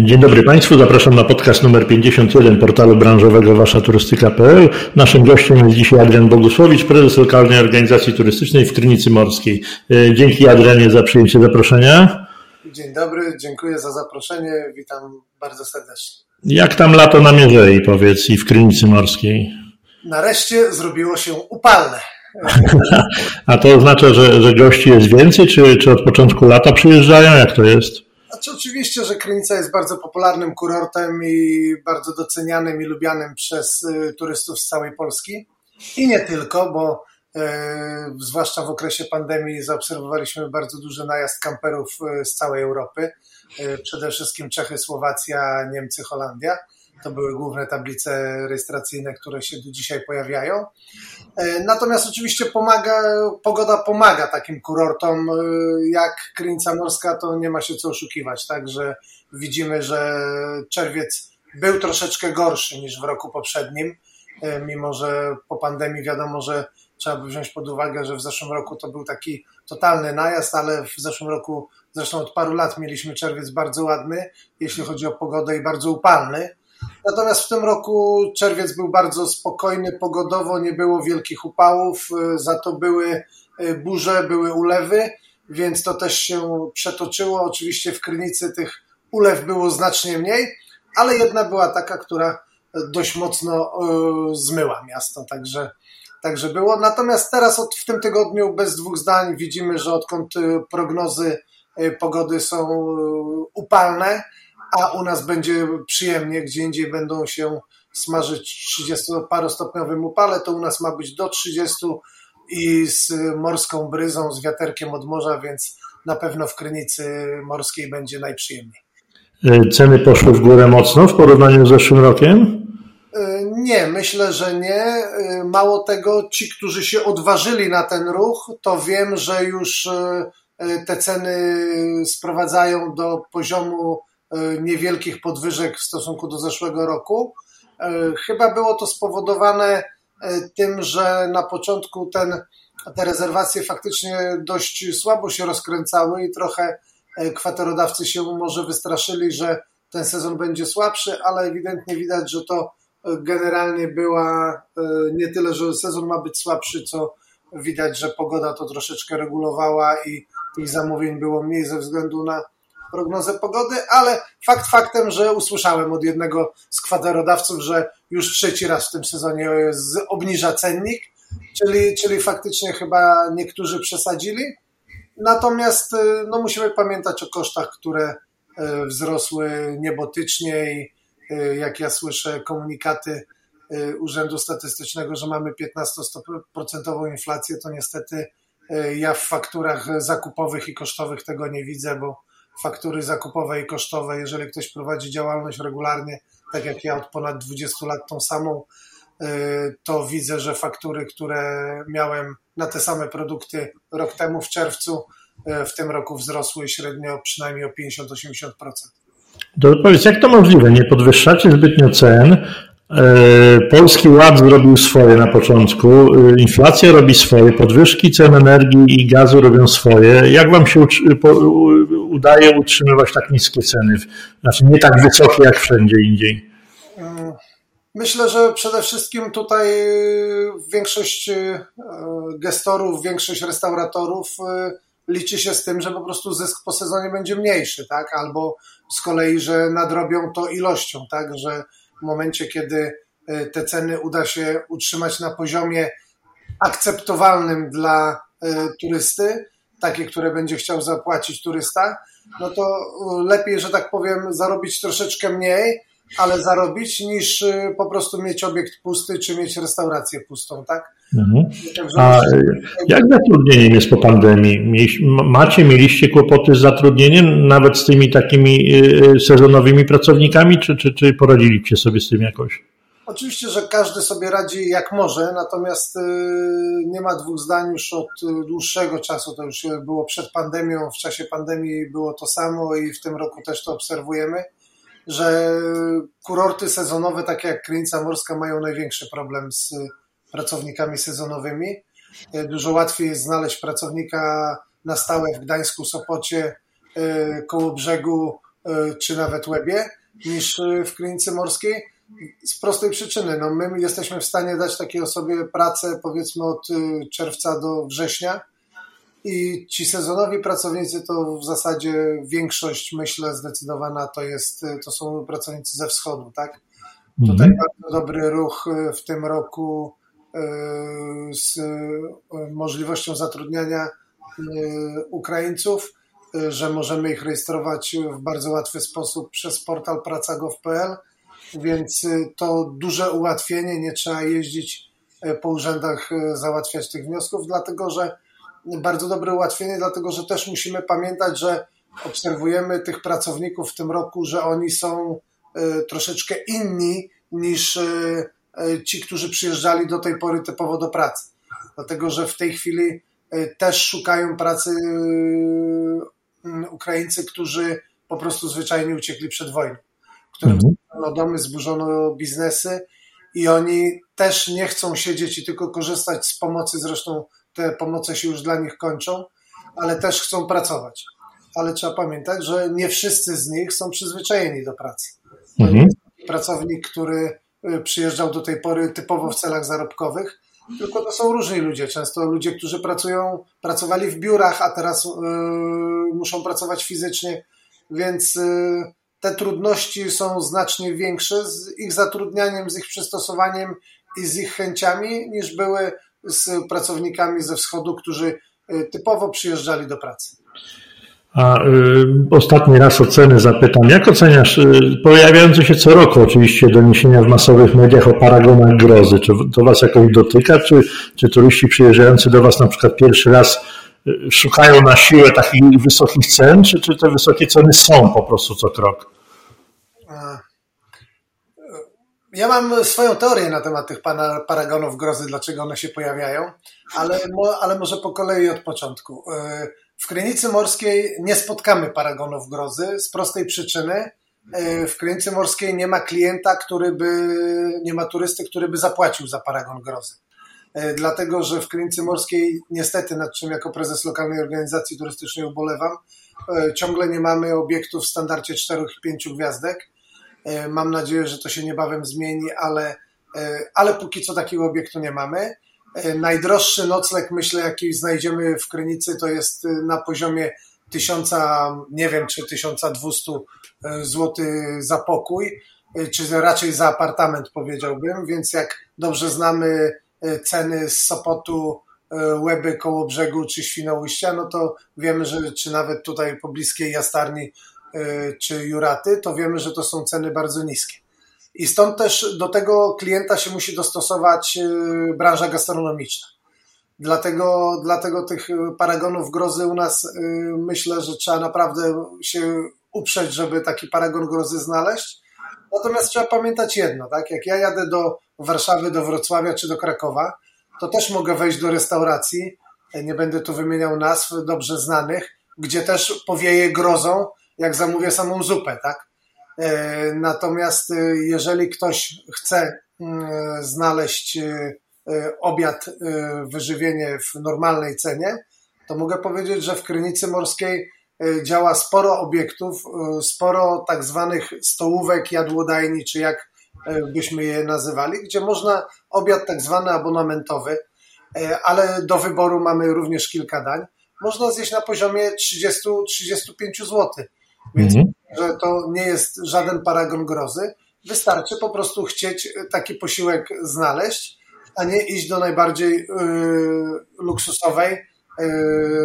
Dzień dobry Państwu, zapraszam na podcast numer 51 portalu branżowego waszaturystyka.pl. Naszym gościem jest dzisiaj Adrian Bogusłowicz, prezes lokalnej organizacji turystycznej w Krynicy Morskiej. E, dzięki Adrianie za przyjęcie zaproszenia. Dzień dobry, dziękuję za zaproszenie, witam bardzo serdecznie. Jak tam lato na Mierzei, powiedz, i w Krynicy Morskiej? Nareszcie zrobiło się upalne. A to oznacza, że, że gości jest więcej, czy, czy od początku lata przyjeżdżają? Jak to jest? Znaczy oczywiście, że Krynica jest bardzo popularnym kurortem i bardzo docenianym i lubianym przez y, turystów z całej Polski. I nie tylko, bo e, zwłaszcza w okresie pandemii zaobserwowaliśmy bardzo duży najazd kamperów y, z całej Europy. Przede wszystkim Czechy, Słowacja, Niemcy, Holandia. To były główne tablice rejestracyjne, które się do dzisiaj pojawiają. E, natomiast oczywiście pomaga, pogoda pomaga takim kurortom e, jak Krynica Morska, to nie ma się co oszukiwać. Także widzimy, że czerwiec był troszeczkę gorszy niż w roku poprzednim, e, mimo że po pandemii wiadomo, że trzeba by wziąć pod uwagę, że w zeszłym roku to był taki totalny najazd, ale w zeszłym roku, zresztą od paru lat mieliśmy czerwiec bardzo ładny, jeśli chodzi o pogodę i bardzo upalny. Natomiast w tym roku czerwiec był bardzo spokojny, pogodowo nie było wielkich upałów, y, za to były y, burze, były ulewy, więc to też się przetoczyło. Oczywiście w Krynicy tych ulew było znacznie mniej, ale jedna była taka, która dość mocno y, zmyła miasto, także, także było. Natomiast teraz od, w tym tygodniu bez dwóch zdań widzimy, że odkąd prognozy pogody są upalne, a u nas będzie przyjemnie, gdzie indziej będą się smażyć 30-parostopniowym upale, to u nas ma być do 30 i z morską bryzą, z wiaterkiem od morza, więc na pewno w Krynicy Morskiej będzie najprzyjemniej. E, ceny poszły w górę mocno w porównaniu z zeszłym rokiem? E, nie, myślę, że nie. E, mało tego, ci, którzy się odważyli na ten ruch, to wiem, że już te ceny sprowadzają do poziomu niewielkich podwyżek w stosunku do zeszłego roku. E, chyba było to spowodowane e, tym, że na początku ten, te rezerwacje faktycznie dość słabo się rozkręcały i trochę kwaterodawcy się może wystraszyli, że ten sezon będzie słabszy, ale ewidentnie widać, że to generalnie była nie tyle, że sezon ma być słabszy, co widać, że pogoda to troszeczkę regulowała i tych zamówień było mniej ze względu na prognozę pogody, ale fakt faktem, że usłyszałem od jednego z kwaterodawców, że już trzeci raz w tym sezonie obniża cennik, czyli, czyli faktycznie chyba niektórzy przesadzili. Natomiast y, no, musimy pamiętać o kosztach, które y, wzrosły niebotycznie i y, jak ja słyszę komunikaty Urzędu Statystycznego, że mamy 15% inflację, to niestety ja w fakturach zakupowych i kosztowych tego nie widzę, bo faktury zakupowe i kosztowe, jeżeli ktoś prowadzi działalność regularnie, tak jak ja od ponad 20 lat tą samą, y, to widzę, że faktury, które miałem na te same produkty rok temu w czerwcu, y, w tym roku wzrosły średnio przynajmniej o 50-80%. To powiedz, jak to możliwe? Nie podwyższacie zbytnio cen, E, Polski Ład zrobił swoje na początku, inflacja robi swoje, podwyżki cen energii i gazu robią swoje. Jak Wam się udaje utrzymywać tak niskie ceny? Znaczy nie tak wysokie jak wszędzie indziej. Mm, myślę, że przede wszystkim tutaj większość e, gestorów, większość restauratorów liczy się z tym, że po prostu zysk po sezonie będzie mniejszy, tak? Albo z kolei, że nadrobią to ilością, tak? Że w momencie, kiedy te ceny uda się utrzymać na poziomie akceptowalnym dla turysty, takie, które będzie chciał zapłacić turysta, no to e, lepiej, że tak powiem, zarobić troszeczkę mniej, ale zarobić, niż po prostu mieć obiekt pusty, czy mieć restaurację pustą, tak? Mhm. A jak zatrudnieniem jest po pandemii? Macie, mieliście kłopoty z zatrudnieniem, nawet z tymi takimi y, y, sezonowymi pracownikami, czy, czy, czy poradziliście sobie z tym jakoś? Oczywiście, że każdy sobie radzi jak może, natomiast y, nie ma dwóch zdań już od dłuższego czasu. To już było przed pandemią, w czasie pandemii było to samo i w tym roku też to obserwujemy, że kurorty sezonowe, takie jak Krynica Morska, mają największy problem z pracownikami sezonowymi. Dużo łatwiej jest znaleźć pracownika na stałe w Gdańsku, Sopocie, koło brzegu czy nawet Łebie niż w klinice morskiej z prostej przyczyny. No my jesteśmy w stanie dać takiej osobie pracę powiedzmy od czerwca do września i ci sezonowi pracownicy to w zasadzie większość, myślę, zdecydowana to jest, to są pracownicy ze wschodu, tak? Mhm. Tutaj bardzo dobry ruch w tym roku z możliwością zatrudniania Ukraińców, że możemy ich rejestrować w bardzo łatwy sposób przez portal praca.gov.pl, więc to duże ułatwienie, nie trzeba jeździć po urzędach załatwiać tych wniosków, dlatego że bardzo dobre ułatwienie, dlatego że też musimy pamiętać, że obserwujemy tych pracowników w tym roku, że oni są troszeczkę inni niż ci, którzy przyjeżdżali do tej pory typowo do pracy. Dlatego, że w tej chwili też szukają pracy Ukraińcy, którzy po prostu zwyczajnie uciekli przed wojną, którym mhm. zburzono domy, zburzono biznesy i oni też nie chcą siedzieć i tylko korzystać z pomocy, zresztą te pomoce się już dla nich kończą, ale też chcą pracować. Ale trzeba pamiętać, że nie wszyscy z nich są przyzwyczajeni do pracy. Mhm. Pracownik, który y, przyjeżdżał do tej pory typowo w celach zarobkowych, tylko to są różni ludzie. Często ludzie, którzy pracują, pracowali w biurach, a teraz yy, muszą pracować fizycznie, więc yy, te trudności są znacznie większe z ich zatrudnianiem, z ich przystosowaniem i z ich chęciami, niż były z pracownikami ze wschodu, którzy y, typowo przyjeżdżali do pracy. A y, ostatni raz oceny zapytam. Jak oceniasz y, pojawiające się co roku oczywiście doniesienia w masowych mediach o paragonach grozy? Czy to Was jakoś dotyka? Czy, czy turyści przyjeżdżający do Was na przykład pierwszy raz y, szukają na siłę takich wysokich cen, czy, czy te wysokie ceny są po prostu co krok? Ja mam swoją teorię na temat tych paragonów grozy, dlaczego one się pojawiają, ale, ale może po kolei od początku. E, w Krynicy Morskiej nie spotkamy paragonów grozy z prostej przyczyny. E, w Krynicy Morskiej nie ma klienta, który by, nie ma turysty, który by zapłacił za paragon grozy. E, dlatego, że w Krynicy Morskiej, niestety, nad czym jako prezes lokalnej organizacji turystycznej ubolewam, ciągle nie mamy obiektów w standardzie 4 i 5 gwiazdek E, mam nadzieję, że to się niebawem zmieni, ale, e, ale póki co takiego obiektu nie mamy. E, najdroższy nocleg, myślę, jaki znajdziemy w Krynicy, to jest na poziomie 1000, nie wiem, czy 1200 zł za pokój, czy raczej za apartament, powiedziałbym. Więc jak dobrze znamy ceny z Sopotu, Łeby koło brzegu czy Świnoujścia, no to wiemy, że czy nawet tutaj po bliskiej Jastarni E, czy Juraty, to wiemy, że to są ceny bardzo niskie. I stąd też do tego klienta się musi dostosować e, branża gastronomiczna. Dlatego, dlatego tych paragonów grozy u nas e, myślę, że trzeba naprawdę się uprzeć, żeby taki paragon grozy znaleźć. Natomiast trzeba pamiętać jedno, tak? Jak ja jadę do Warszawy, do Wrocławia czy do Krakowa, to też mogę wejść do restauracji, nie będę tu wymieniał nazw dobrze znanych, gdzie też powieje grozą, jak zamówię samą zupę, tak? E, natomiast e, jeżeli ktoś chce mm, znaleźć e, obiad, wyżywienie w normalnej cenie, to mogę powiedzieć, że w Krynicy Morskiej działa sporo obiektów, sporo tak zwanych stołówek, jadłodajni, czy jak byśmy je nazywali, gdzie można obiad tak zwany abonamentowy, ale do wyboru mamy również kilka dań. Można zjeść na poziomie 30-35 zł. Więc mhm. że to nie jest żaden paragon grozy. Wystarczy po prostu chcieć taki posiłek znaleźć, a nie iść do najbardziej y, luksusowej y,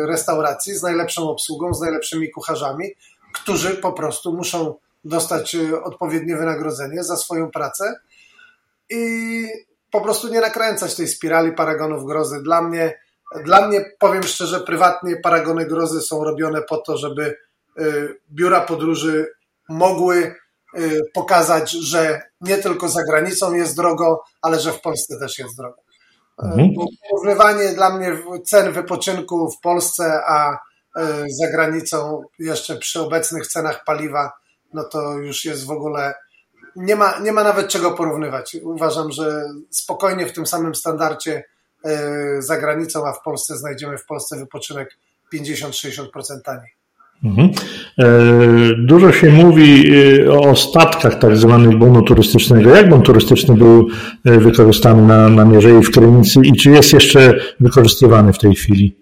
restauracji z najlepszą obsługą, z najlepszymi kucharzami, którzy po prostu muszą dostać odpowiednie wynagrodzenie za swoją pracę i po prostu nie nakręcać tej spirali paragonów grozy. Dla mnie, dla mnie powiem szczerze, prywatnie paragony grozy są robione po to, żeby biura podróży mogły y, pokazać, że nie tylko za granicą jest drogo, ale że w Polsce też jest drogo. Mhm. Porównywanie dla mnie cen wypoczynku w Polsce, a y, za granicą jeszcze przy obecnych cenach paliwa, no to już jest w ogóle nie ma, nie ma nawet czego porównywać. Uważam, że spokojnie w tym samym standardzie za granicą, a w Polsce znajdziemy w Polsce wypoczynek 50-60% taniej. Mhm. Dużo się mówi o statkach tak zwanych bonu turystycznego. Jak bon turystyczny był wykorzystany na, na Mierze i w Krynicy i czy jest jeszcze wykorzystywany w tej chwili?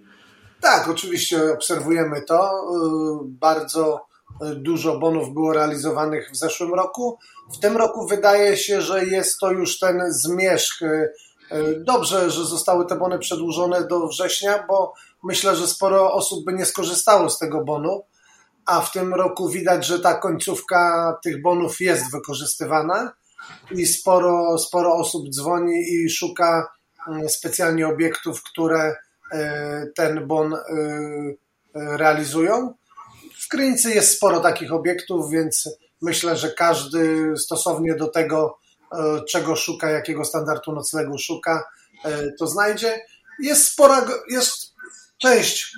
Tak, oczywiście obserwujemy to. Bardzo dużo bonów było realizowanych w zeszłym roku. W tym roku wydaje się, że jest to już ten zmierzch. Dobrze, że zostały te bony przedłużone do września, bo myślę, że sporo osób by nie skorzystało z tego bonu, a w tym roku widać, że ta końcówka tych bonów jest wykorzystywana i sporo, sporo osób dzwoni i szuka mm, specjalnie obiektów, które e, ten bon e, realizują. W Krynicy jest sporo takich obiektów, więc myślę, że każdy stosownie do tego, e, czego szuka, jakiego standardu noclegu szuka, to znajdzie. Jest spora, jest część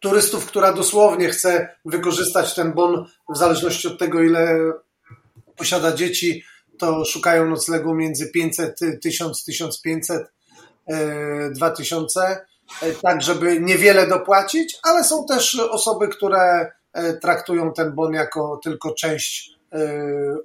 turystów, która dosłownie chce wykorzystać ten bon w zależności od tego, ile posiada dzieci, to szukają noclegu między 500, 1000, 1500, 2000, tak żeby niewiele dopłacić, ale są też osoby, które e, traktują ten bon jako tylko część e,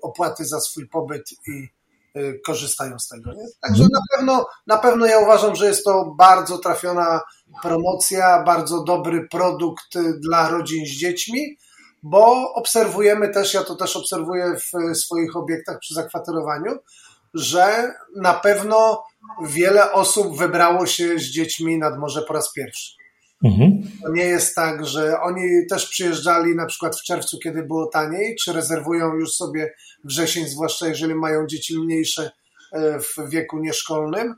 opłaty za swój pobyt i Y, korzystają z tego. Także na pewno, na pewno ja uważam, że jest to bardzo trafiona promocja, bardzo dobry produkt dla rodzin z dziećmi, bo obserwujemy też, ja to też obserwuję w swoich obiektach przy zakwaterowaniu, że na pewno wiele osób wybrało się z dziećmi nad morze po raz pierwszy. Mhm. To nie jest tak, że oni też przyjeżdżali na przykład w czerwcu, kiedy było taniej, czy rezerwują już sobie wrzesień, zwłaszcza jeżeli mają dzieci mniejsze e, w wieku nieszkolnym,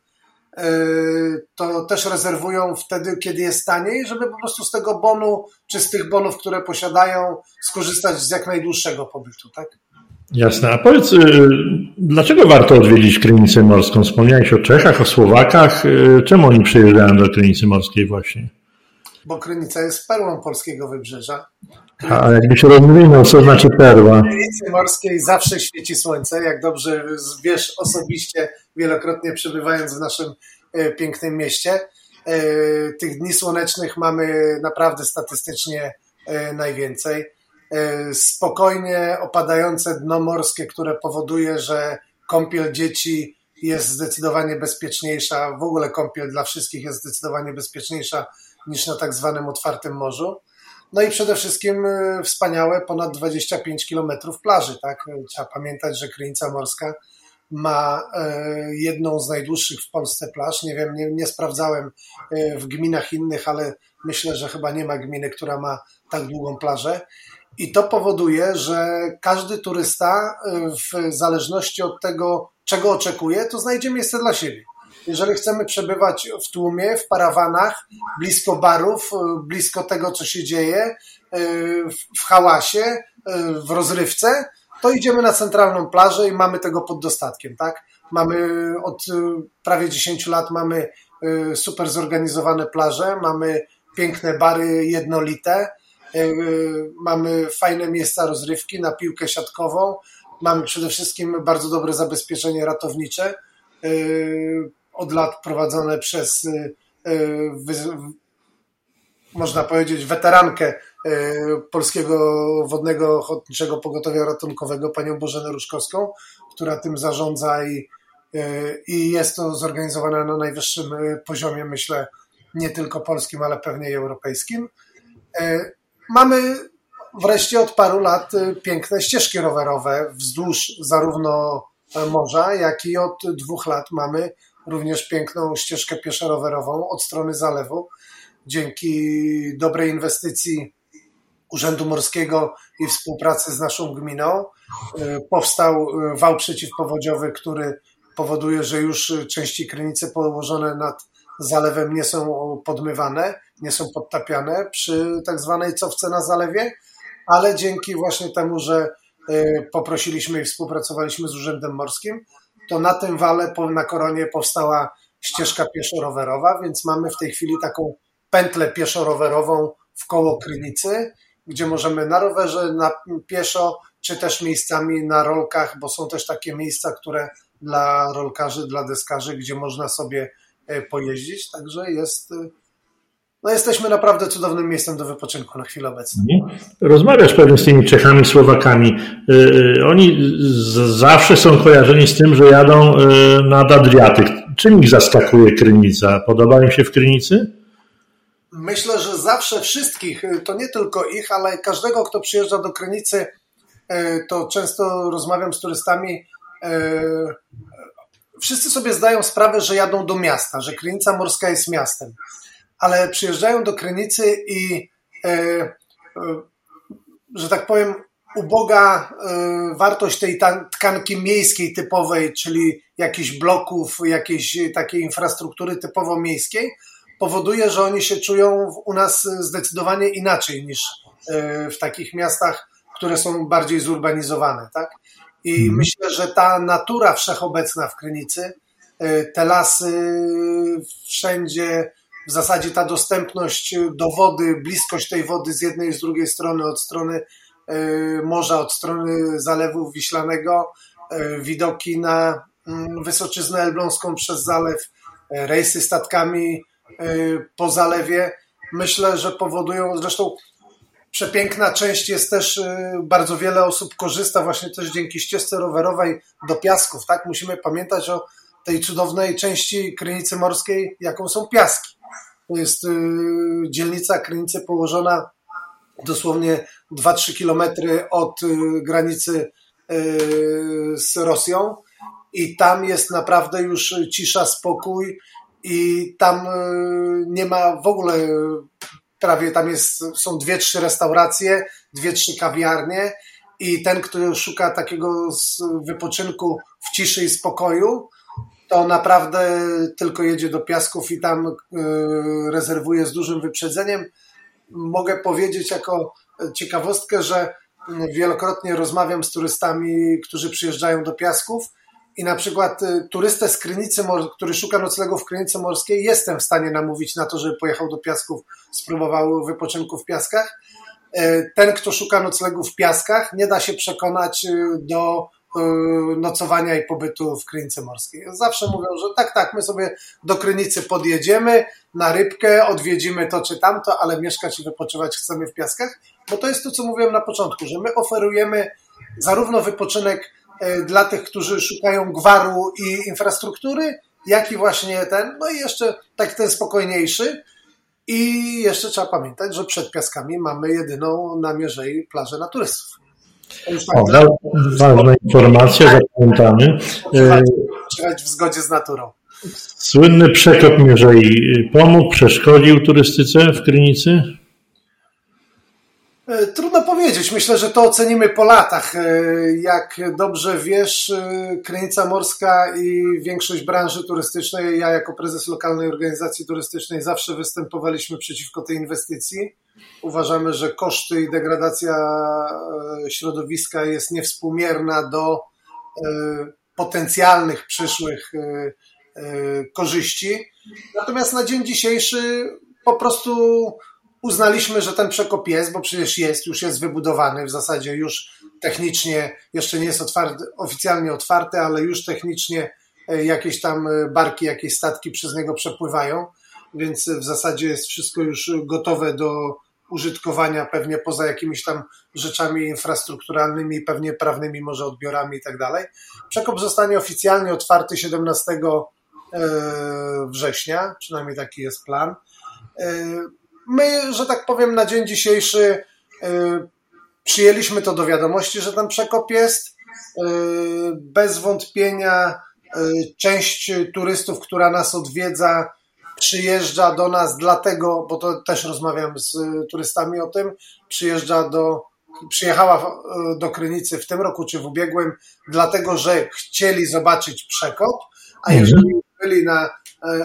to też rezerwują wtedy, kiedy jest taniej, żeby po prostu z tego bonu, czy z tych bonów, które posiadają, skorzystać z jak najdłuższego pobytu, tak? Jasne. A powiedz, y, dlaczego warto odwiedzić Krynicę Morską? Wspomniałeś o Czechach, o Słowakach. Y, czemu oni przyjeżdżają do Krynicy Morskiej właśnie? bo Krynica jest perłą polskiego wybrzeża. A jakby się rozwinął, co znaczy perła? W Krynicy Morskiej zawsze świeci słońce, jak dobrze wiesz osobiście, wielokrotnie przebywając w naszym e, pięknym mieście. E, tych dni słonecznych mamy naprawdę statystycznie e, najwięcej. Spokojnie opadające dno morskie, które powoduje, że kąpiel dzieci jest zdecydowanie bezpieczniejsza, w ogóle kąpiel dla wszystkich jest zdecydowanie bezpieczniejsza niż na tak zwanym otwartym morzu. No i przede wszystkim wspaniałe ponad 25 kilometrów plaży. Tak? Trzeba pamiętać, że Krynica Morska ma e, jedną z najdłuższych w Polsce plaż. Nie wiem, nie, nie sprawdzałem e, w gminach innych, ale myślę, że chyba nie ma gminy, która ma tak długą plażę. I to powoduje, że każdy turysta, w zależności od tego, czego oczekuje, to znajdzie miejsce dla siebie jeżeli chcemy przebywać w tłumie, w parawanach, blisko barów, blisko tego, co się dzieje, w hałasie, w rozrywce, to idziemy na centralną plażę i mamy tego pod dostatkiem, tak? Mamy od prawie 10 lat mamy super zorganizowane plaże, mamy piękne bary jednolite, mamy fajne miejsca rozrywki na piłkę siatkową, mamy przede wszystkim bardzo dobre zabezpieczenie ratownicze, od lat prowadzone przez, y, y, można powiedzieć, weterankę y, Polskiego Wodnego Ochotniczego Pogotowia Ratunkowego, panią Bożenę Różkowską, która tym zarządza i, i jest to zorganizowane na najwyższym poziomie, myślę, nie tylko polskim, ale pewnie i europejskim. Mamy wreszcie od paru lat piękne ścieżki rowerowe wzdłuż zarówno morza, jak i od dwóch lat mamy również piękną ścieżkę pieszo-rowerową od strony zalewu. Dzięki dobrej inwestycji Urzędu Morskiego i współpracy z naszą gminą. Y, powstał y, wał przeciwpowodziowy, który powoduje, że już części krynicy położone nad zalewem nie są podmywane, nie są podtapiane przy tak zwanej cofce na zalewie, ale dzięki właśnie temu, że y, poprosiliśmy i współpracowaliśmy z Urzędem Morskim, to na tym wale na koronie powstała ścieżka pieszo-rowerowa, więc mamy w tej chwili taką pętlę pieszo-rowerową w koło Krynicy, gdzie możemy na rowerze, na pieszo, czy też miejscami na rolkach, bo są też takie miejsca, które dla rolkarzy, dla deskarzy, gdzie można sobie e, pojeździć. Także jest, e, no jesteśmy naprawdę cudownym miejscem do wypoczynku na chwilę obecną. Mhm. Rozmawiasz pewnie z tymi Czechami, Słowakami. Y, oni zawsze są kojarzeni z tym, że jadą nad Adriatyk. Czym ich zaskakuje Krynica? Podoba im się w Krynicy? Myślę, że zawsze wszystkich, to nie tylko ich, ale każdego, kto przyjeżdża do Krynicy, to często rozmawiam z turystami. Wszyscy sobie zdają sprawę, że jadą do miasta, że Krynica Morska jest miastem ale przyjeżdżają do Krynicy i, że tak powiem, uboga wartość tej tkanki miejskiej typowej, czyli jakichś bloków, jakiejś takiej infrastruktury typowo miejskiej, powoduje, że oni się czują u nas zdecydowanie inaczej niż w takich miastach, które są bardziej zurbanizowane. Tak? I mhm. myślę, że ta natura wszechobecna w Krynicy, te lasy wszędzie, w zasadzie ta dostępność do wody, bliskość tej wody z jednej i z drugiej strony, od strony e, morza, od strony Zalewu Wiślanego, e, widoki na mm, Wysoczyznę Elbląską przez zalew, e, rejsy statkami po zalewie, myślę, że powodują, zresztą przepiękna część jest też, bardzo wiele osób korzysta właśnie też dzięki ścieżce rowerowej do piasków, tak? Musimy pamiętać o tej cudownej części Krynicy Morskiej, jaką są piaski. To jest y, dzielnica Krynicy położona dosłownie 2-3 kilometry od y, granicy y, z Rosją i tam jest naprawdę już cisza, spokój i tam nie ma w ogóle prawie tam jest, są dwie, trzy restauracje, dwie, trzy kawiarnie i ten, kto szuka takiego wypoczynku w ciszy i spokoju, to naprawdę tylko jedzie do Piasków i tam e, rezerwuje z dużym wyprzedzeniem. Mogę powiedzieć jako ciekawostkę, że wielokrotnie rozmawiam z turystami, którzy przyjeżdżają do Piasków i na przykład e, turystę z Krynicy, który szuka noclegu w Krynicy Morskiej, jestem w stanie namówić na to, żeby pojechał do Piasków, spróbował wypoczynku w Piaskach. E, ten, kto szuka noclegu w Piaskach, nie da się przekonać do Y, nocowania i pobytu w Krynicy Morskiej. Zawsze mówią, że tak, tak, my sobie do Krynicy podjedziemy na rybkę, odwiedzimy to czy tamto, ale mieszkać i wypoczywać chcemy w Piaskach, bo to jest to, co mówiłem na początku, że my oferujemy zarówno wypoczynek y, dla tych, którzy szukają gwaru i infrastruktury, jak i właśnie ten, no i jeszcze tak ten spokojniejszy. I jeszcze trzeba pamiętać, że przed Piaskami mamy jedyną na Mierzei plażę na turystów. O, ważna informacja, zapamiętamy. Trzymać w zgodzie z naturą. Słynny przekop Mierzei pomógł, przeszkodził turystyce w Krynicy? E, trudno powiedzieć. Myślę, że to ocenimy po latach. E, jak dobrze wiesz, e, Krynica Morska i większość branży turystycznej, ja jako prezes lokalnej organizacji turystycznej zawsze występowaliśmy przeciwko tej inwestycji. Uważamy, że koszty i degradacja środowiska jest niewspółmierna do potencjalnych przyszłych korzyści. Natomiast na dzień dzisiejszy po prostu uznaliśmy, że ten przekop jest, bo przecież jest, już jest wybudowany, w zasadzie już technicznie, jeszcze nie jest otwarty, oficjalnie otwarty, ale już technicznie e, jakieś tam e, barki, jakieś statki przez niego przepływają, więc w zasadzie jest wszystko już gotowe do użytkowania, pewnie poza jakimiś tam rzeczami infrastrukturalnymi, pewnie prawnymi, może odbiorami i tak dalej. Przekop zostanie oficjalnie otwarty 17 e, września, przynajmniej taki jest plan. My, że tak powiem, na dzień dzisiejszy y, przyjęliśmy to do wiadomości, że ten przekop jest. Y, bez wątpienia y, część turystów, która nas odwiedza, przyjeżdża do nas dlatego, bo to też rozmawiam z turystami o tym, przyjeżdża do, przyjechała do Krynicy w tym roku czy w ubiegłym, dlatego że chcieli zobaczyć przekop, a mhm. jeżeli byli na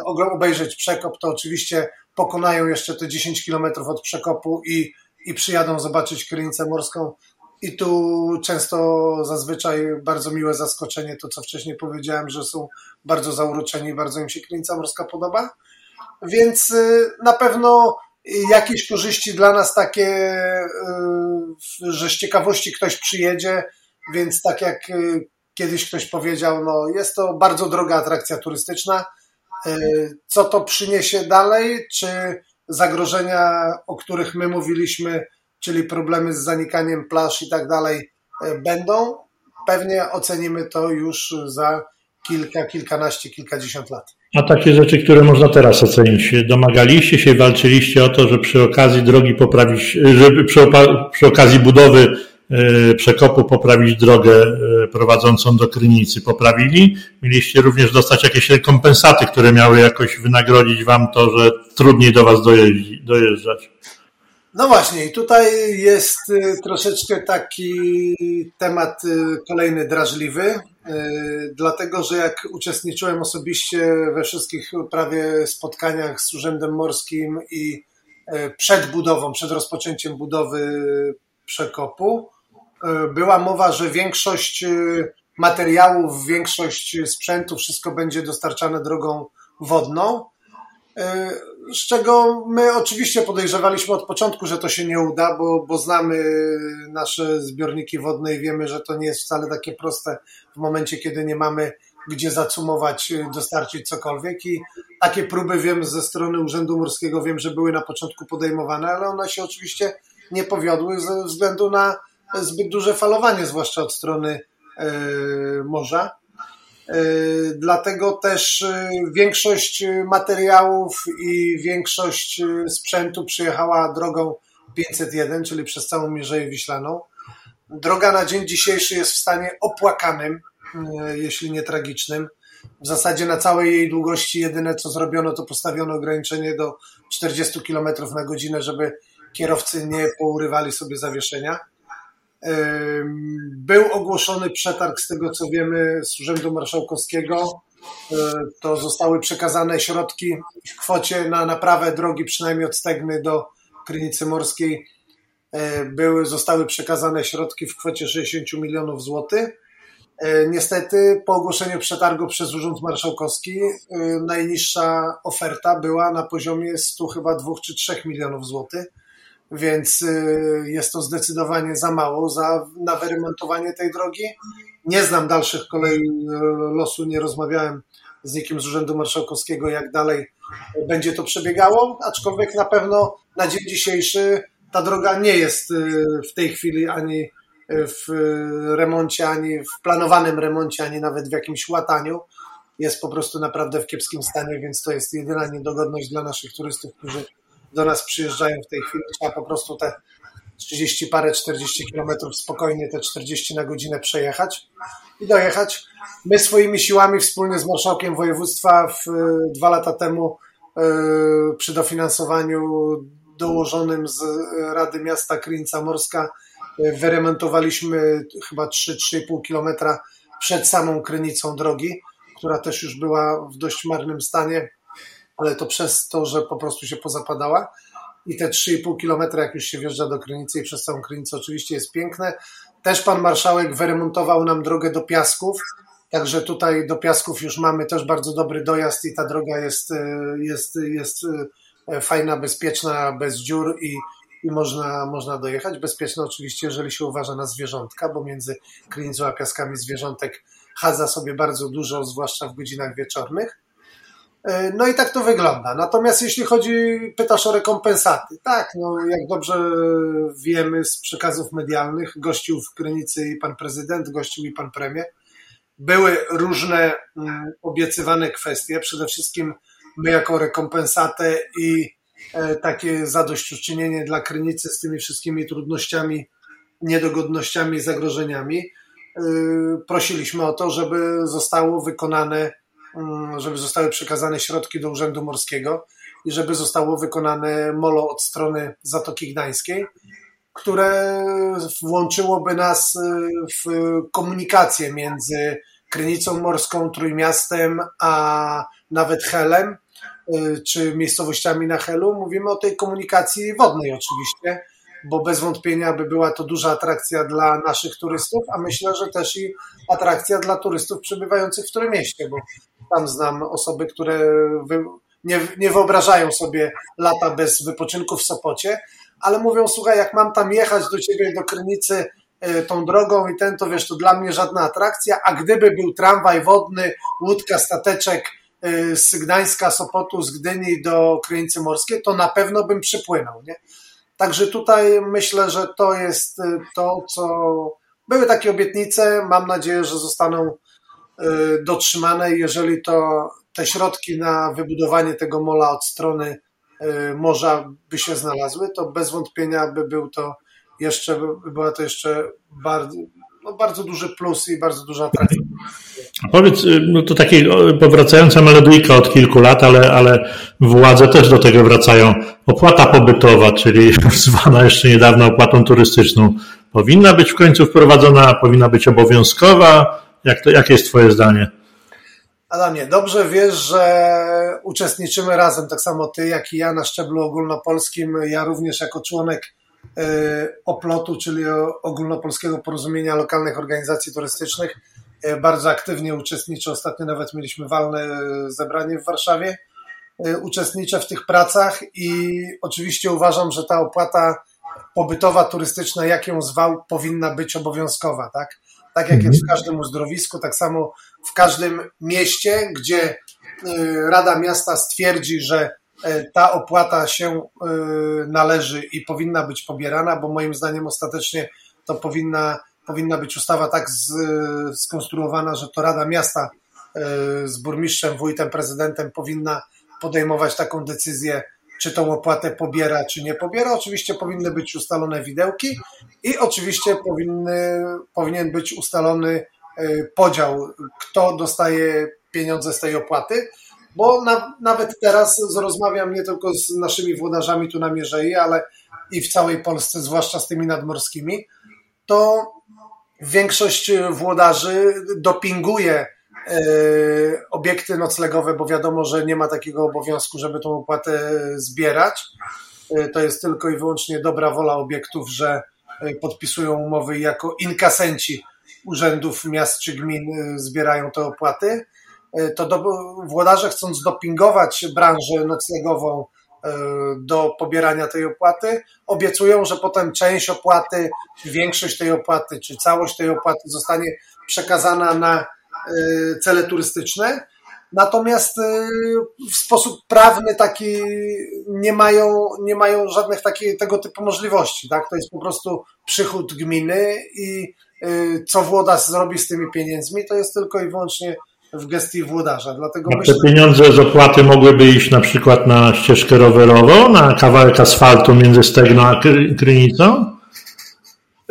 obejrzeć przekop, to oczywiście pokonają jeszcze te 10 kilometrów od przekopu i, i przyjadą zobaczyć Krynicę Morską. I tu często zazwyczaj bardzo miłe zaskoczenie, to co wcześniej powiedziałem, że są bardzo zauroczeni, bardzo im się Krynica Morska podoba. Więc y, na pewno jakieś korzyści dla nas takie, y, że z ciekawości ktoś przyjedzie, więc tak jak y, kiedyś ktoś powiedział, no jest to bardzo droga atrakcja turystyczna, co to przyniesie dalej? Czy zagrożenia, o których my mówiliśmy, czyli problemy z zanikaniem plaż i tak dalej, będą, pewnie ocenimy to już za kilka, kilkanaście, kilkadziesiąt lat. A takie rzeczy, które można teraz ocenić. Domagaliście się, walczyliście o to, że przy okazji drogi poprawić, żeby przy, przy okazji budowy e, przekopu poprawić drogę e, prowadzącą do Krynicy. Poprawili. Mieliście również dostać jakieś rekompensaty, które miały jakoś wynagrodzić wam to, że trudniej do was dojeżdżać. No właśnie, i tutaj jest y, troszeczkę taki temat y, kolejny drażliwy, y, dlatego że jak uczestniczyłem osobiście we wszystkich prawie spotkaniach z Urzędem Morskim i przed budową, przed rozpoczęciem budowy przekopu, była mowa, że większość materiałów, większość sprzętu, wszystko będzie dostarczane drogą wodną. Z czego my oczywiście podejrzewaliśmy od początku, że to się nie uda, bo, bo znamy nasze zbiorniki wodne i wiemy, że to nie jest wcale takie proste w momencie, kiedy nie mamy gdzie zacumować, dostarczyć cokolwiek. I takie próby wiem ze strony Urzędu Morskiego, wiem, że były na początku podejmowane, ale one się oczywiście nie powiodły ze względu na zbyt duże falowanie, zwłaszcza od strony yy, morza. E, dlatego też e, większość materiałów i większość e, sprzętu przyjechała drogą 501, czyli przez całą Mierzeję Wiślaną. Droga na dzień dzisiejszy jest w stanie opłakanym, jeśli nie tragicznym. W zasadzie na całej jej długości jedyne co zrobiono, to postawiono ograniczenie do 40 km na godzinę, żeby kierowcy nie pourywali sobie zawieszenia. Był ogłoszony przetarg, z tego co wiemy, z Urzędu Marszałkowskiego. E, to zostały przekazane środki w kwocie na naprawę drogi, przynajmniej od Stegny do Krynicy Morskiej. E, były, zostały przekazane środki w kwocie 60 milionów złotych. E, niestety po ogłoszeniu przetargu przez Urząd Marszałkowski najniższa oferta była na poziomie 100 chyba 2 czy 3 milionów złotych więc y, jest to zdecydowanie za mało za, na wyremontowanie tej drogi. Nie znam dalszych kolei y, losu, nie rozmawiałem z nikim z Urzędu Marszałkowskiego, jak dalej będzie to przebiegało, aczkolwiek na pewno na dzień dzisiejszy ta droga nie jest y, w tej chwili ani w remoncie, ani w planowanym remoncie, ani nawet w jakimś łataniu. Jest po prostu naprawdę w kiepskim stanie, więc to jest jedyna niedogodność dla naszych turystów, którzy do nas przyjeżdżają w tej chwili. Trzeba po prostu te 30 parę, 40 kilometrów spokojnie te 40 na godzinę przejechać i dojechać. My swoimi siłami wspólnie z marszałkiem województwa w, dwa lata temu e, przy dofinansowaniu dołożonym z Rady Miasta Krynica Morska e, wyremontowaliśmy chyba 3-3,5 kilometra przed samą Krynicą drogi, która też już była w dość marnym stanie ale to przez to, że po prostu się pozapadała. I te 3,5 kilometra, jak już się wjeżdża do Krynicy i przez całą Krynicę, oczywiście jest piękne. Też pan marszałek wyremontował nam drogę do Piasków, także tutaj do Piasków już mamy też bardzo dobry dojazd i ta droga jest, e, jest, jest e, fajna, bezpieczna, bez dziur i, i można, można dojechać. Bezpieczna oczywiście, jeżeli się uważa na zwierzątka, bo między Krynicą a Piaskami zwierzątek chadza sobie bardzo dużo, zwłaszcza w godzinach wieczornych. E, no i tak to wygląda. Natomiast jeśli chodzi, pytasz o rekompensaty. Tak, no jak dobrze wiemy z przekazów medialnych, gościł w Krynicy i pan prezydent, gościł i pan premier. Były różne mm, obiecywane kwestie. Przede wszystkim my jako rekompensatę i e, takie zadośćuczynienie dla Krynicy z tymi wszystkimi trudnościami, niedogodnościami, zagrożeniami. E, prosiliśmy o to, żeby zostało wykonane żeby zostały przekazane środki do Urzędu Morskiego i żeby zostało wykonane molo od strony Zatoki Gdańskiej, które włączyłoby nas y, w komunikację między Krynicą Morską, Trójmiastem, a nawet Helem, y, czy miejscowościami na Helu. Mówimy o tej komunikacji wodnej oczywiście, bo bez wątpienia by była to duża atrakcja dla naszych turystów, a myślę, że też i atrakcja dla turystów przebywających w Trójmieście, bo tam znam osoby, które nie, nie wyobrażają sobie lata bez wypoczynku w Sopocie, ale mówią, słuchaj, jak mam tam jechać do ciebie, do Krynicy e, tą drogą i ten, to wiesz, to dla mnie żadna atrakcja, a gdyby był tramwaj wodny, łódka, stateczek, z Gdańska, Sopotu, z Gdyni do Krynicy Morskiej, to na pewno bym przypłynął. Nie? Także tutaj myślę, że to jest to, co były takie obietnice. Mam nadzieję, że zostaną dotrzymane. Jeżeli to te środki na wybudowanie tego mola od strony morza by się znalazły, to bez wątpienia by był to jeszcze, była to jeszcze bardzo, no bardzo duży plus i bardzo duża atrakcja. Powiedz, y, no to takie powracająca melodyjka od kilku lat, ale, ale władze też do tego wracają. Opłata pobytowa, czyli zwana jeszcze niedawno opłatą turystyczną, powinna być w końcu wprowadzona, powinna być obowiązkowa. Jak to, jakie jest Twoje zdanie? Adamie, dobrze wiesz, że uczestniczymy razem, tak samo ty, jak i ja na szczeblu ogólnopolskim. Ja również jako członek E, OPLOT-u, czyli Ogólnopolskiego Porozumienia Lokalnych Organizacji Turystycznych. E, bardzo aktywnie uczestniczę. Ostatnio nawet mieliśmy walne zebranie w Warszawie. E, uczestniczę w tych pracach i oczywiście uważam, że ta opłata pobytowa, turystyczna, jak ją zwał, powinna być obowiązkowa, tak? Tak jak jest w mhm. każdym uzdrowisku, tak samo w każdym mieście, gdzie Rada Miasta stwierdzi, że E, ta opłata się e, należy i powinna być pobierana, bo moim zdaniem ostatecznie to powinna, powinna być ustawa tak skonstruowana, że to Rada Miasta e, z burmistrzem, wójtem, prezydentem powinna podejmować taką decyzję, czy tą opłatę pobiera, czy nie pobiera. Oczywiście powinny być ustalone widełki i oczywiście powinny, powinien być ustalony podział, kto dostaje pieniądze z tej opłaty bo na, nawet teraz rozmawiam nie tylko z naszymi włodarzami tu na Mierzei, ale i w całej Polsce, zwłaszcza z tymi nadmorskimi, to większość włodarzy dopinguje e, obiekty noclegowe, bo wiadomo, że nie ma takiego obowiązku, żeby tą opłatę zbierać. E, to jest tylko i wyłącznie dobra wola obiektów, że e, podpisują umowy jako inkasenci urzędów miast czy gmin zbierają te opłaty. E, to do, włodarze chcąc dopingować branżę noclegową e, do pobierania tej opłaty, obiecują, że potem część opłaty, większość tej opłaty, czy całość tej opłaty zostanie przekazana na e, cele turystyczne. Natomiast w sposób prawny taki nie mają, nie mają żadnych takich, tego typu możliwości. Tak? To jest po prostu przychód gminy i co włodarz zrobi z tymi pieniędzmi, to jest tylko i wyłącznie w gestii włodarza. Dlatego A myślę... te pieniądze z opłaty mogłyby iść na przykład na ścieżkę rowerową, na kawałek asfaltu między Stegno a Krynicą?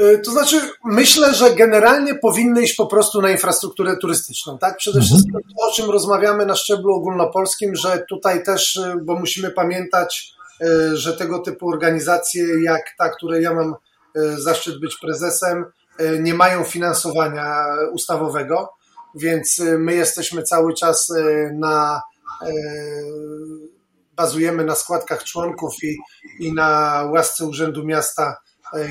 Y, to znaczy, myślę, że generalnie powinny iść po prostu na infrastrukturę turystyczną. Tak? Przede mhm. wszystkim to, o czym rozmawiamy na szczeblu ogólnopolskim, że tutaj też, y, bo musimy pamiętać, y, że tego typu organizacje, jak ta, której ja mam zaszczyt być prezesem, nie mają finansowania ustawowego więc my jesteśmy cały czas na bazujemy na składkach członków i, i na łasce Urzędu Miasta,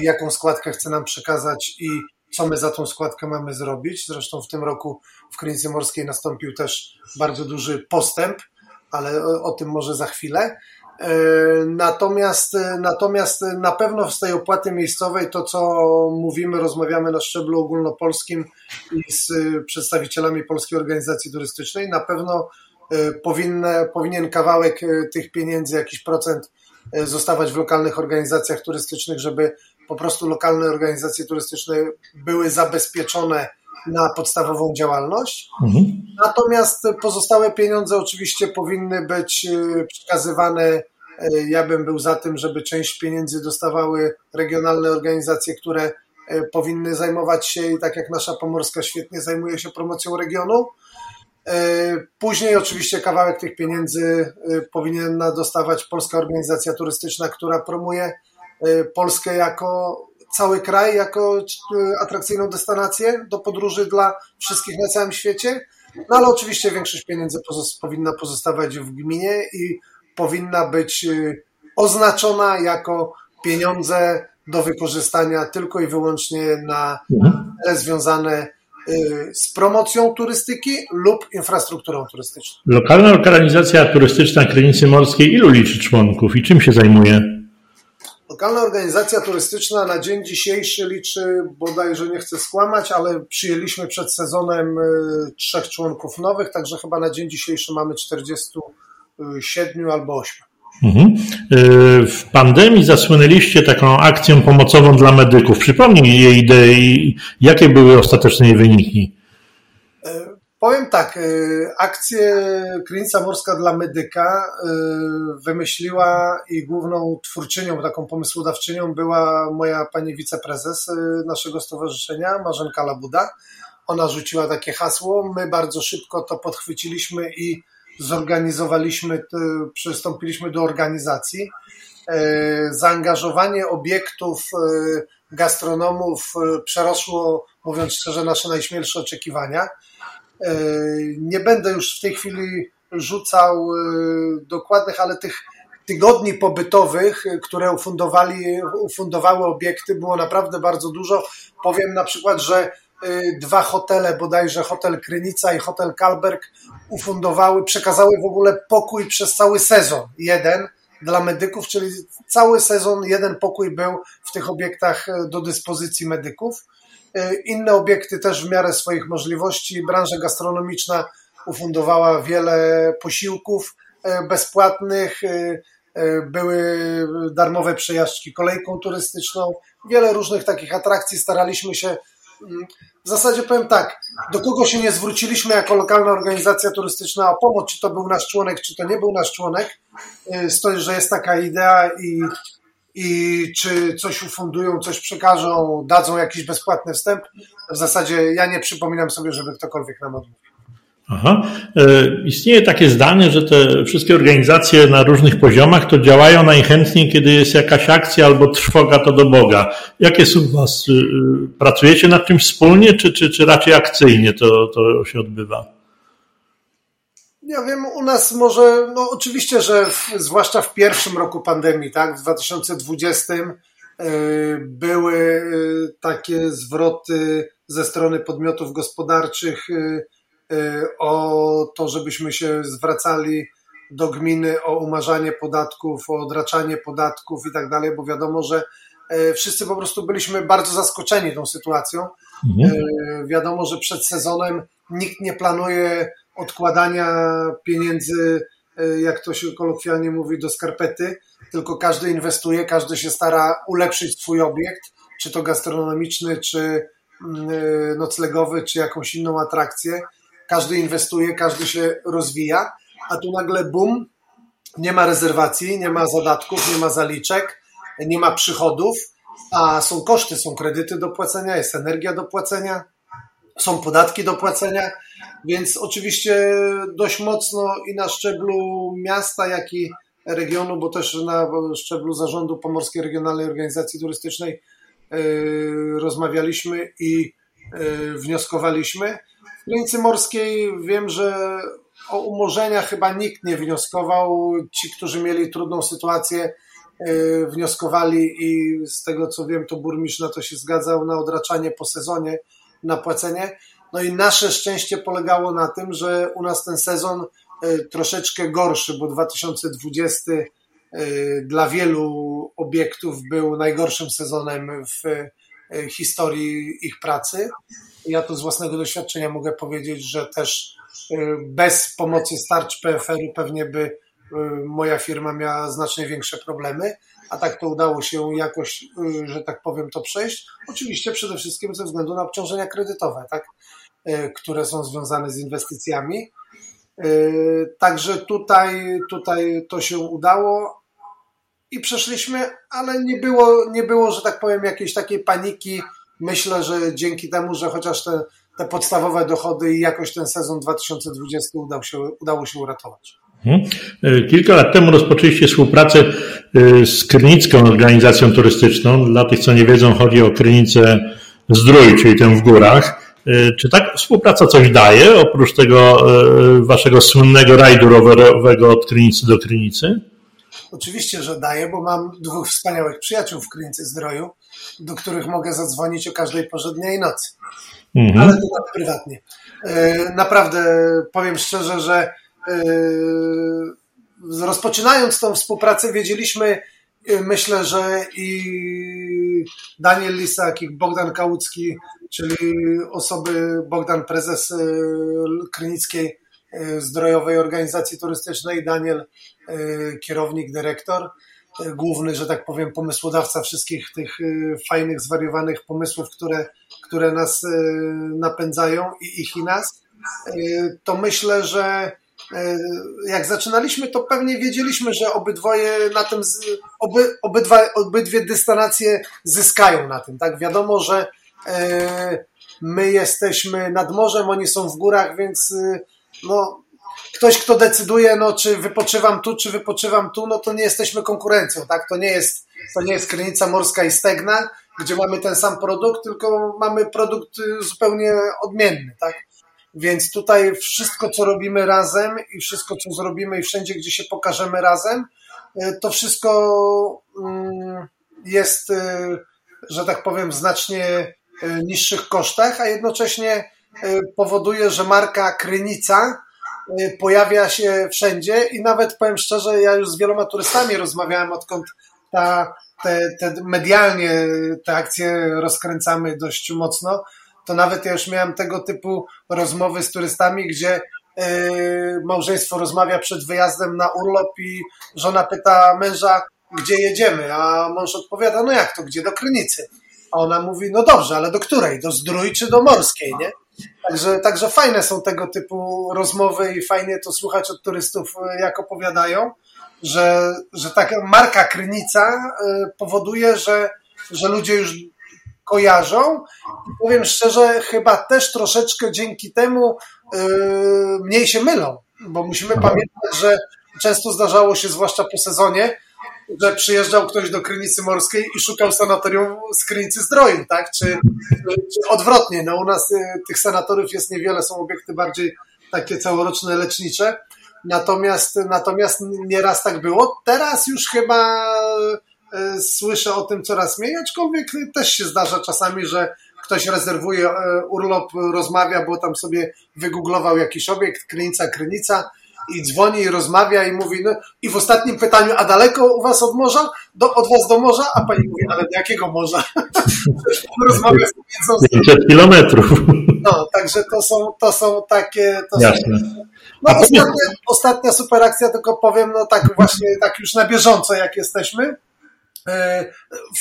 jaką składkę chce nam przekazać i co my za tą składkę mamy zrobić. Zresztą w tym roku w Krynicy Morskiej nastąpił też bardzo duży postęp, ale o, tym może za chwilę. E, natomiast, natomiast na pewno z tej opłaty miejscowej to, co mówimy, rozmawiamy na szczeblu ogólnopolskim i z przedstawicielami Polskiej Organizacji Turystycznej, na pewno e, powinne, powinien kawałek e, tych pieniędzy, jakiś procent zostawać w lokalnych organizacjach turystycznych, żeby po prostu lokalne organizacje turystyczne były zabezpieczone na podstawową działalność. Mhm. Natomiast pozostałe pieniądze oczywiście powinny być przekazywane E, ja bym był za tym, żeby część pieniędzy dostawały regionalne organizacje, które e, powinny zajmować się, tak jak nasza Pomorska świetnie zajmuje się promocją regionu. E, później oczywiście kawałek tych pieniędzy powinna dostawać Polska Organizacja Turystyczna, która promuje Polskę jako cały kraj, jako atrakcyjną destynację do podróży dla wszystkich na całym świecie. No ale oczywiście większość pieniędzy powinna pozostawać w gminie i powinna być oznaczona jako pieniądze do wykorzystania tylko i wyłącznie na mhm. cele związane y, z promocją turystyki lub infrastrukturą turystyczną. Lokalna organizacja turystyczna Krynicy Morskiej ilu liczy członków i czym się zajmuje? Lokalna organizacja turystyczna na dzień dzisiejszy liczy, bodajże nie chcę skłamać, ale przyjęliśmy przed sezonem e, trzech członków nowych, także chyba na dzień dzisiejszy mamy 47 albo 8. Mhm. E, w pandemii zasłynęliście taką akcją pomocową dla medyków. Przypomnij jej idei, jakie były ostateczne jej wyniki? Powiem tak, y, akcję Klinica Morska dla Medyka y, wymyśliła i główną twórczynią, taką pomysłodawczynią była moja pani wiceprezes y, naszego stowarzyszenia, Marzenka Labuda. Ona rzuciła takie hasło, my bardzo szybko to podchwyciliśmy i zorganizowaliśmy, przystąpiliśmy do organizacji. Zaangażowanie obiektów gastronomów przerosło, mówiąc szczerze, nasze najśmielsze oczekiwania. E, nie będę już w tej chwili rzucał e, dokładnych, ale tych tygodni pobytowych, które ufundowali, ufundowały obiekty, było naprawdę bardzo dużo. Powiem na przykład, że e, dwa hotele, bodajże hotel Krynica i hotel Kalberg, ufundowały, przekazały w ogóle pokój przez cały sezon. Jeden dla medyków, czyli cały sezon jeden pokój był w tych obiektach do dyspozycji medyków. E, inne obiekty też w miarę swoich możliwości. Branża gastronomiczna ufundowała wiele posiłków bezpłatnych, były darmowe przejażdżki kolejką turystyczną, wiele różnych takich atrakcji. Staraliśmy się, w zasadzie powiem tak, do kogo się nie zwróciliśmy jako lokalna organizacja turystyczna o pomoc, czy to był nasz członek, czy to nie był nasz członek, stoi, że jest taka idea i i czy coś ufundują, coś przekażą, dadzą jakiś bezpłatny wstęp. W zasadzie ja nie przypominam sobie, żeby ktokolwiek nam odmówił. Aha. E, istnieje takie zdanie, że te wszystkie organizacje na różnych poziomach to działają najchętniej, kiedy jest jakaś akcja albo trwoga to do Boga. Jakie są u Was? Y, y, pracujecie nad czymś wspólnie, czy, czy, czy raczej akcyjnie to, to się odbywa? Ja wiem, u nas może, no oczywiście, że w, zwłaszcza w pierwszym roku pandemii, tak, w 2020 y, były y, takie zwroty ze strony podmiotów gospodarczych y, o to, żebyśmy się zwracali do gminy o umarzanie podatków, o odraczanie podatków i tak dalej, bo wiadomo, że wszyscy po prostu byliśmy bardzo zaskoczeni tą sytuacją. Mhm. Wiadomo, że przed sezonem nikt nie planuje odkładania pieniędzy, jak to się kolokwialnie mówi, do skarpety, tylko każdy inwestuje, każdy się stara ulepszyć swój obiekt, czy to gastronomiczny, czy mm, noclegowy, czy jakąś inną atrakcję. Każdy inwestuje, każdy się rozwija, a tu nagle bum, nie ma rezerwacji, nie ma zadatków, nie ma zaliczek, nie ma przychodów, a są koszty, są kredyty do płacenia, jest energia do płacenia, są podatki do płacenia, więc oczywiście dość mocno i na szczeblu miasta, jak i regionu, bo też na szczeblu zarządu Pomorskiej Regionalnej Organizacji Turystycznej yy, rozmawialiśmy i yy, wnioskowaliśmy. W granicy morskiej wiem, że o umorzenia chyba nikt nie wnioskował. Ci, którzy mieli trudną sytuację, yy, wnioskowali i z tego co wiem, to burmistrz na to się zgadzał na odraczanie po sezonie, na płacenie. No i nasze szczęście polegało na tym, że u nas ten sezon e, troszeczkę gorszy, bo 2020 e, dla wielu obiektów był najgorszym sezonem w e, historii ich pracy. Ja tu z własnego doświadczenia mogę powiedzieć, że też bez pomocy starcz PFR-u pewnie by moja firma miała znacznie większe problemy, a tak to udało się jakoś, że tak powiem, to przejść. Oczywiście przede wszystkim ze względu na obciążenia kredytowe, tak? Które są związane z inwestycjami. Także tutaj, tutaj to się udało i przeszliśmy, ale nie było, nie było, że tak powiem, jakiejś takiej paniki. Myślę, że dzięki temu, że chociaż te, te podstawowe dochody i jakoś ten sezon 2020 udał się, udało się uratować. Mhm. E, kilka lat temu rozpoczęliście współpracę z Krynicką Organizacją Turystyczną. Dla tych, co nie wiedzą, chodzi o Krynicę Zdrój, czyli tę w górach. Y, czy tak współpraca coś daje, oprócz tego waszego słynnego rajdu rowerowego od Krynicy do Krynicy? Oczywiście, że daje, bo mam dwóch wspaniałych przyjaciół w Krynicy Zdroju, do których mogę zadzwonić o każdej porze dnia i nocy. Mhm. Ale to tak prywatnie. Y, naprawdę powiem szczerze, że rozpoczynając tą współpracę wiedzieliśmy, myślę, że i Daniel Lisak i Bogdan Kałucki, czyli osoby, Bogdan prezes Krynickiej Zdrojowej Organizacji Turystycznej, Daniel kierownik, dyrektor, główny, że tak powiem, pomysłodawca wszystkich tych fajnych, zwariowanych pomysłów, które, które nas napędzają i ich i nas, to myślę, że E, jak zaczynaliśmy, to pewnie wiedzieliśmy, że obydwoje na tym, oby, obydwa, obydwie destynacje zyskają na tym. Tak, wiadomo, że e, my jesteśmy nad morzem, oni są w górach, więc e, no, ktoś, kto decyduje, no, czy wypoczywam tu, czy wypoczywam tu, no to nie jesteśmy konkurencją, tak? To nie jest, to nie jest Krynica Morska i Stegna, gdzie mamy ten sam produkt, tylko mamy produkt zupełnie odmienny, tak? Więc tutaj wszystko, co robimy razem i wszystko, co zrobimy i wszędzie, gdzie się pokażemy razem, e, to wszystko mm, jest, e, że tak powiem, w znacznie niższych kosztach, a jednocześnie powoduje, że marka Krynica pojawia się wszędzie i nawet powiem szczerze, ja już z wieloma turystami rozmawiałem, odkąd ta, te, te medialnie te akcje rozkręcamy dość mocno, to nawet ja już miałem tego typu rozmowy z turystami, gdzie yy, małżeństwo rozmawia przed wyjazdem na urlop i żona pyta męża, gdzie jedziemy, a mąż odpowiada, no jak to, gdzie do Krynicy? A ona mówi, no dobrze, ale do której? Do Zdrój czy do Morskiej, nie? Także, także fajne są tego typu rozmowy i fajnie to słuchać od turystów, y, jak opowiadają, że, że taka marka Krynica y, powoduje, że, że ludzie już kojarzą. I powiem szczerze, chyba też troszeczkę dzięki temu yy, mniej się mylą, bo musimy pamiętać, że często zdarzało się, zwłaszcza po sezonie, że przyjeżdżał ktoś do Krynicy Morskiej i szukał sanatorium z Krynicy Zdroju, tak? Czy, czy odwrotnie, no u nas y, tych sanatoriów jest niewiele, są obiekty bardziej takie całoroczne, lecznicze, natomiast, natomiast nieraz tak było. Teraz już chyba E, słyszę o tym coraz mniej, aczkolwiek też się zdarza czasami, że ktoś rezerwuje e, urlop, rozmawia, bo tam sobie wygooglował jakiś obiekt, krynica, krynica i dzwoni i rozmawia i mówi, no i w ostatnim pytaniu, a daleko u was od morza? Do, od was do morza? A pani mówi, ale do jakiego morza? rozmawia z kobietą. 500 kilometrów. No, także to są, to są takie... To Jasne. Są, no ostatnia, ostatnia super akcja, tylko powiem, no tak właśnie, tak już na bieżąco jak jesteśmy, E,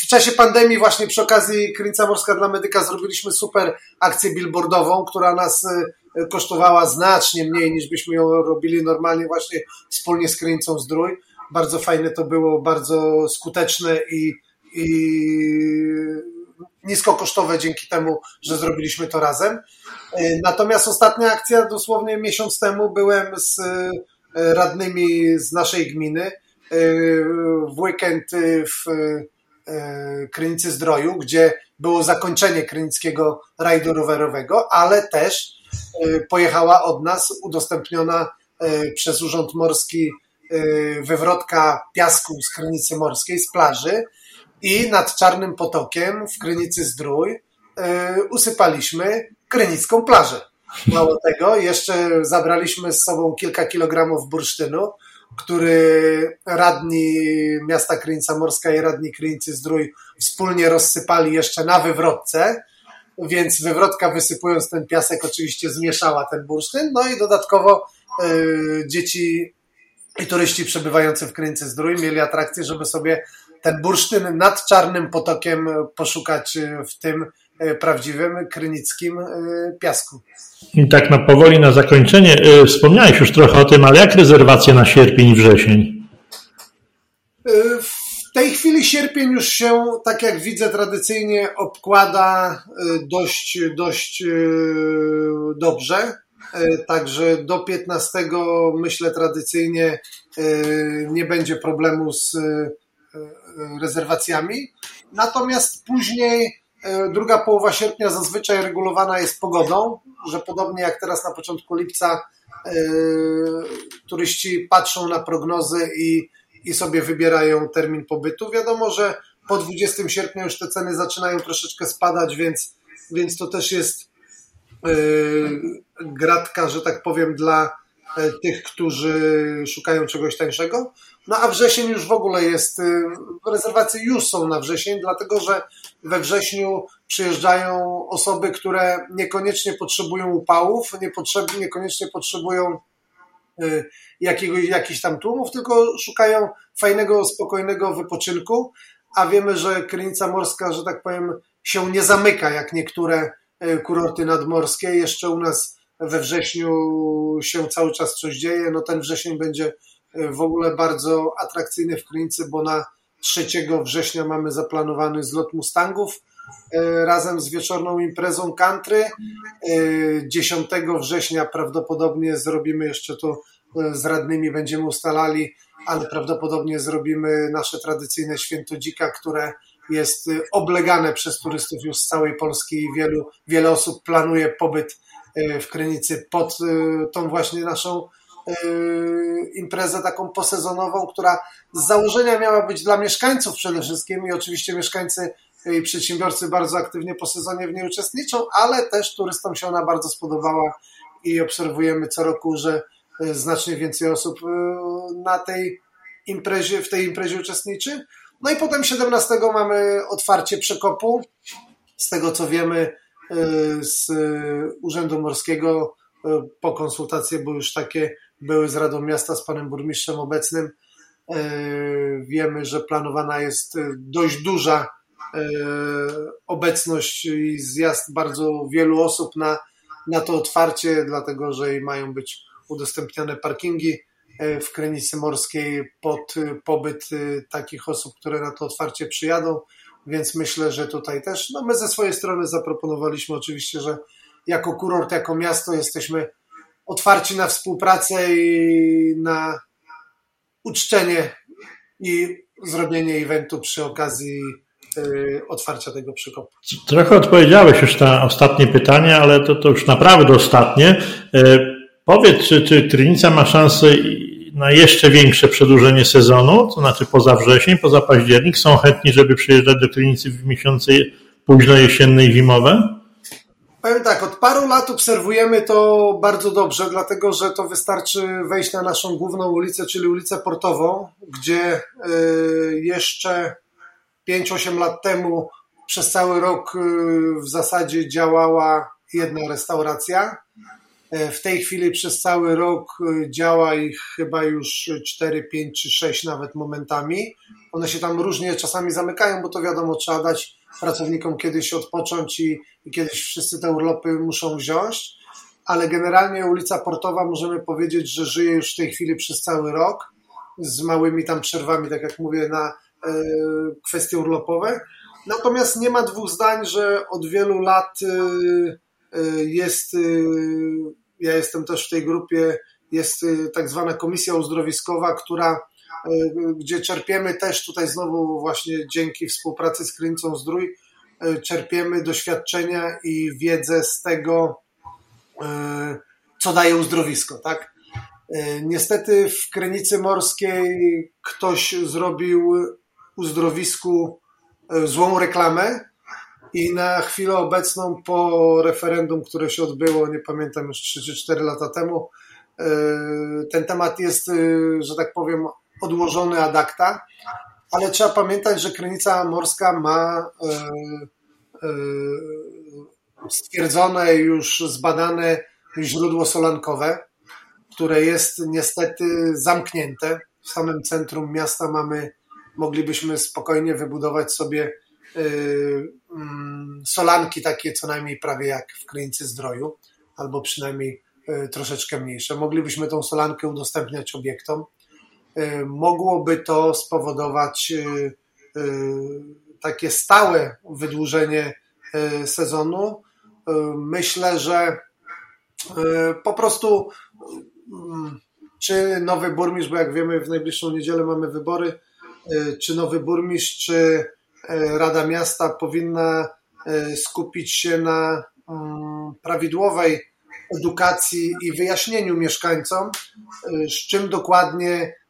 w czasie pandemii właśnie przy okazji Krynica Morska dla Medyka zrobiliśmy super akcję billboardową, która nas e, kosztowała znacznie mniej niż byśmy ją robili normalnie właśnie wspólnie z Krynicą Zdrój. Bardzo fajne to było, bardzo skuteczne i, i niskokosztowe dzięki temu, że zrobiliśmy to razem. E, natomiast ostatnia akcja, dosłownie miesiąc temu byłem z radnymi z naszej gminy, w weekend w Krynicy Zdroju, gdzie było zakończenie krynickiego rajdu rowerowego, ale też pojechała od nas udostępniona przez Urząd Morski wywrotka piasku z Krynicy Morskiej, z plaży i nad Czarnym Potokiem w Krynicy Zdrój usypaliśmy krynicką plażę. Mało tego, jeszcze zabraliśmy z sobą kilka kilogramów bursztynu, który radni miasta Krynica Morska i radni Krynicy Zdrój wspólnie rozsypali jeszcze na wywrotce, więc wywrotka wysypując ten piasek oczywiście zmieszała ten bursztyn, no i dodatkowo y, dzieci i turyści przebywający w Krynicy Zdrój mieli atrakcję, żeby sobie ten bursztyn nad Czarnym Potokiem poszukać w tym E, prawdziwym krynickim e, piasku. I tak na powoli na zakończenie, e, wspomniałeś już trochę o tym, ale jak rezerwacje na sierpień i wrzesień? W tej chwili sierpień już się, tak jak widzę, tradycyjnie obkłada dość, dość dobrze. Także do 15 myślę tradycyjnie nie będzie problemu z rezerwacjami. Natomiast później E, druga połowa sierpnia zazwyczaj regulowana jest pogodą, że podobnie jak teraz na początku lipca e, turyści patrzą na prognozy i, i sobie wybierają termin pobytu. Wiadomo, że po 20 sierpnia już te ceny zaczynają troszeczkę spadać, więc, więc to też jest yy, gratka, że tak powiem, dla, tych, którzy szukają czegoś tańszego. No a wrzesień już w ogóle jest, rezerwacje już są na wrzesień, dlatego że we wrześniu przyjeżdżają osoby, które niekoniecznie potrzebują upałów, niekoniecznie potrzebują jakiegoś, jakichś tam tłumów, tylko szukają fajnego, spokojnego wypoczynku, a wiemy, że krynica morska, że tak powiem, się nie zamyka jak niektóre e, kurorty nadmorskie. Jeszcze u nas we wrześniu się cały czas coś dzieje. No ten wrzesień będzie e, w ogóle bardzo atrakcyjny w Krynicy, bo na 3 września mamy zaplanowany zlot Mustangów razem z wieczorną imprezą country. 10 września prawdopodobnie zrobimy jeszcze to z radnymi, będziemy ustalali, ale prawdopodobnie zrobimy nasze tradycyjne święto dzika, które jest y, oblegane przez turystów już z całej Polski i wielu, wiele osób planuje pobyt y, w Krynicy pod tą właśnie naszą imprezę taką posezonową, która z założenia miała być dla mieszkańców przede wszystkim i oczywiście mieszkańcy i przedsiębiorcy bardzo aktywnie po sezonie w niej uczestniczą, ale też turystom się ona bardzo spodobała i obserwujemy co roku, że znacznie więcej osób na tej imprezie, w tej imprezie uczestniczy. No i potem 17 mamy otwarcie przekopu. Z tego co wiemy y, z Urzędu Morskiego po konsultacje, bo już takie były z Radą Miasta, z panem burmistrzem obecnym, wiemy, że planowana jest dość duża obecność i zjazd bardzo wielu osób na, na to otwarcie, dlatego że mają być udostępniane parkingi E, w Krynicy Morskiej pod e, pobyt e, takich osób, które na to otwarcie przyjadą, więc myślę, że tutaj też, no my ze swojej strony zaproponowaliśmy oczywiście, że jako kurort, jako miasto jesteśmy otwarci na współpracę i na uczczenie i zrobienie eventu przy okazji otwarcia tego przykopu. Trochę odpowiedziałeś już na ostatnie pytanie, ale to, to już naprawdę ostatnie. Powiedz, czy, czy ma szansę na jeszcze większe przedłużenie sezonu, to znaczy poza wrzesień, poza październik, są chętni, żeby przyjeżdżać do klinicy w miesiące późno jesienne i zimowe? Powiem tak, od paru lat obserwujemy to bardzo dobrze, dlatego że to wystarczy wejść na naszą główną ulicę, czyli ulicę Portową, gdzie y, jeszcze 5-8 lat temu przez cały rok y, w zasadzie działała jedna restauracja. E, w tej chwili przez cały rok e, działa ich chyba już 4, 5 czy 6 nawet momentami. One się tam różnie czasami zamykają, bo to wiadomo, trzeba dać pracownikom kiedyś odpocząć i, i kiedyś wszyscy te urlopy muszą wziąć. Ale generalnie ulica Portowa możemy powiedzieć, że żyje już w tej chwili przez cały rok z małymi tam przerwami, tak jak mówię, na e, kwestie urlopowe. Natomiast nie ma dwóch zdań, że od wielu lat e, e jest ja jestem też w tej grupie, jest y, tak zwana komisja uzdrowiskowa, która, y, gdzie czerpiemy też tutaj znowu właśnie dzięki współpracy z Krynicą Zdrój, y, czerpiemy doświadczenia i wiedzę z tego, co daje uzdrowisko, tak? Niestety w Krynicy Morskiej ktoś zrobił uzdrowisku złą reklamę, i na chwilę obecną, po referendum, które się odbyło, nie pamiętam już 3 czy 4 lata temu, e, ten temat jest, e, że tak powiem, odłożony ad acta, ale trzeba pamiętać, że Krynica Morska ma e, stwierdzone, już zbadane źródło solankowe, które jest niestety zamknięte. W samym centrum miasta mamy, moglibyśmy spokojnie wybudować sobie solanki takie co najmniej prawie jak w Krynicy Zdroju, albo przynajmniej y, troszeczkę mniejsze. Moglibyśmy tą solankę udostępniać obiektom. Y, mogłoby to spowodować takie stałe wydłużenie sezonu. Myślę, że po prostu czy nowy burmistrz, bo jak wiemy w najbliższą niedzielę mamy wybory, czy nowy burmistrz, czy Rada Miasta powinna e, skupić się na mm, prawidłowej edukacji i wyjaśnieniu mieszkańcom, e, z czym dokładnie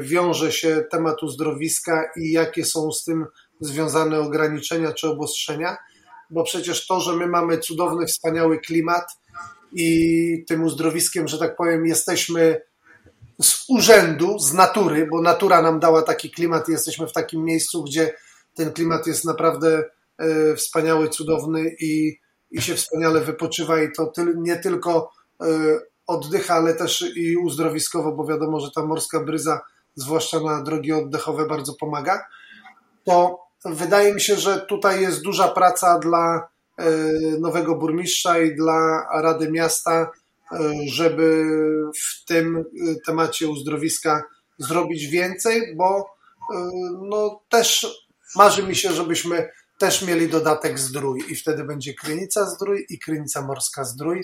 wiąże się temat uzdrowiska i jakie są z tym związane ograniczenia czy obostrzenia, bo przecież to, że my mamy cudowny, wspaniały klimat i tym uzdrowiskiem, że tak powiem, jesteśmy z urzędu, z natury, bo natura nam dała taki klimat i jesteśmy w takim miejscu, gdzie ten klimat jest naprawdę e, wspaniały, cudowny i, i się wspaniale wypoczywa i to ty, nie tylko e, oddycha, ale też i uzdrowiskowo, bo wiadomo, że ta morska bryza, zwłaszcza na drogi oddechowe, bardzo pomaga. To wydaje mi się, że tutaj jest duża praca dla e, nowego burmistrza i dla Rady Miasta, żeby w tym temacie uzdrowiska zrobić więcej, bo no, też marzy mi się, żebyśmy też mieli dodatek zdrój i wtedy będzie Krynica Zdrój i Krynica Morska Zdrój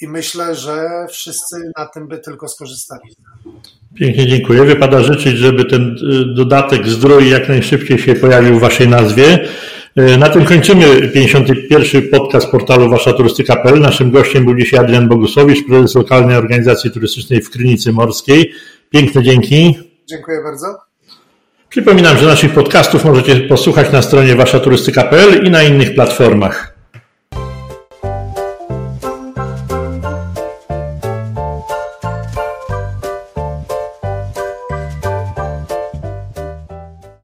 i myślę, że wszyscy na tym by tylko skorzystali. Pięknie dziękuję. Wypada życzyć, żeby ten y, dodatek zdrój jak najszybciej się pojawił w Waszej nazwie. Y, na tym kończymy 51. podcast portalu Wasza Turystyka.pl. Naszym gościem był dzisiaj Adrian Bogusowicz, prezes lokalnej organizacji turystycznej w Krynicy Morskiej. Piękne dzięki. Dziękuję bardzo. Przypominam, że naszych podcastów możecie posłuchać na stronie waszaturystyka.pl i na innych platformach.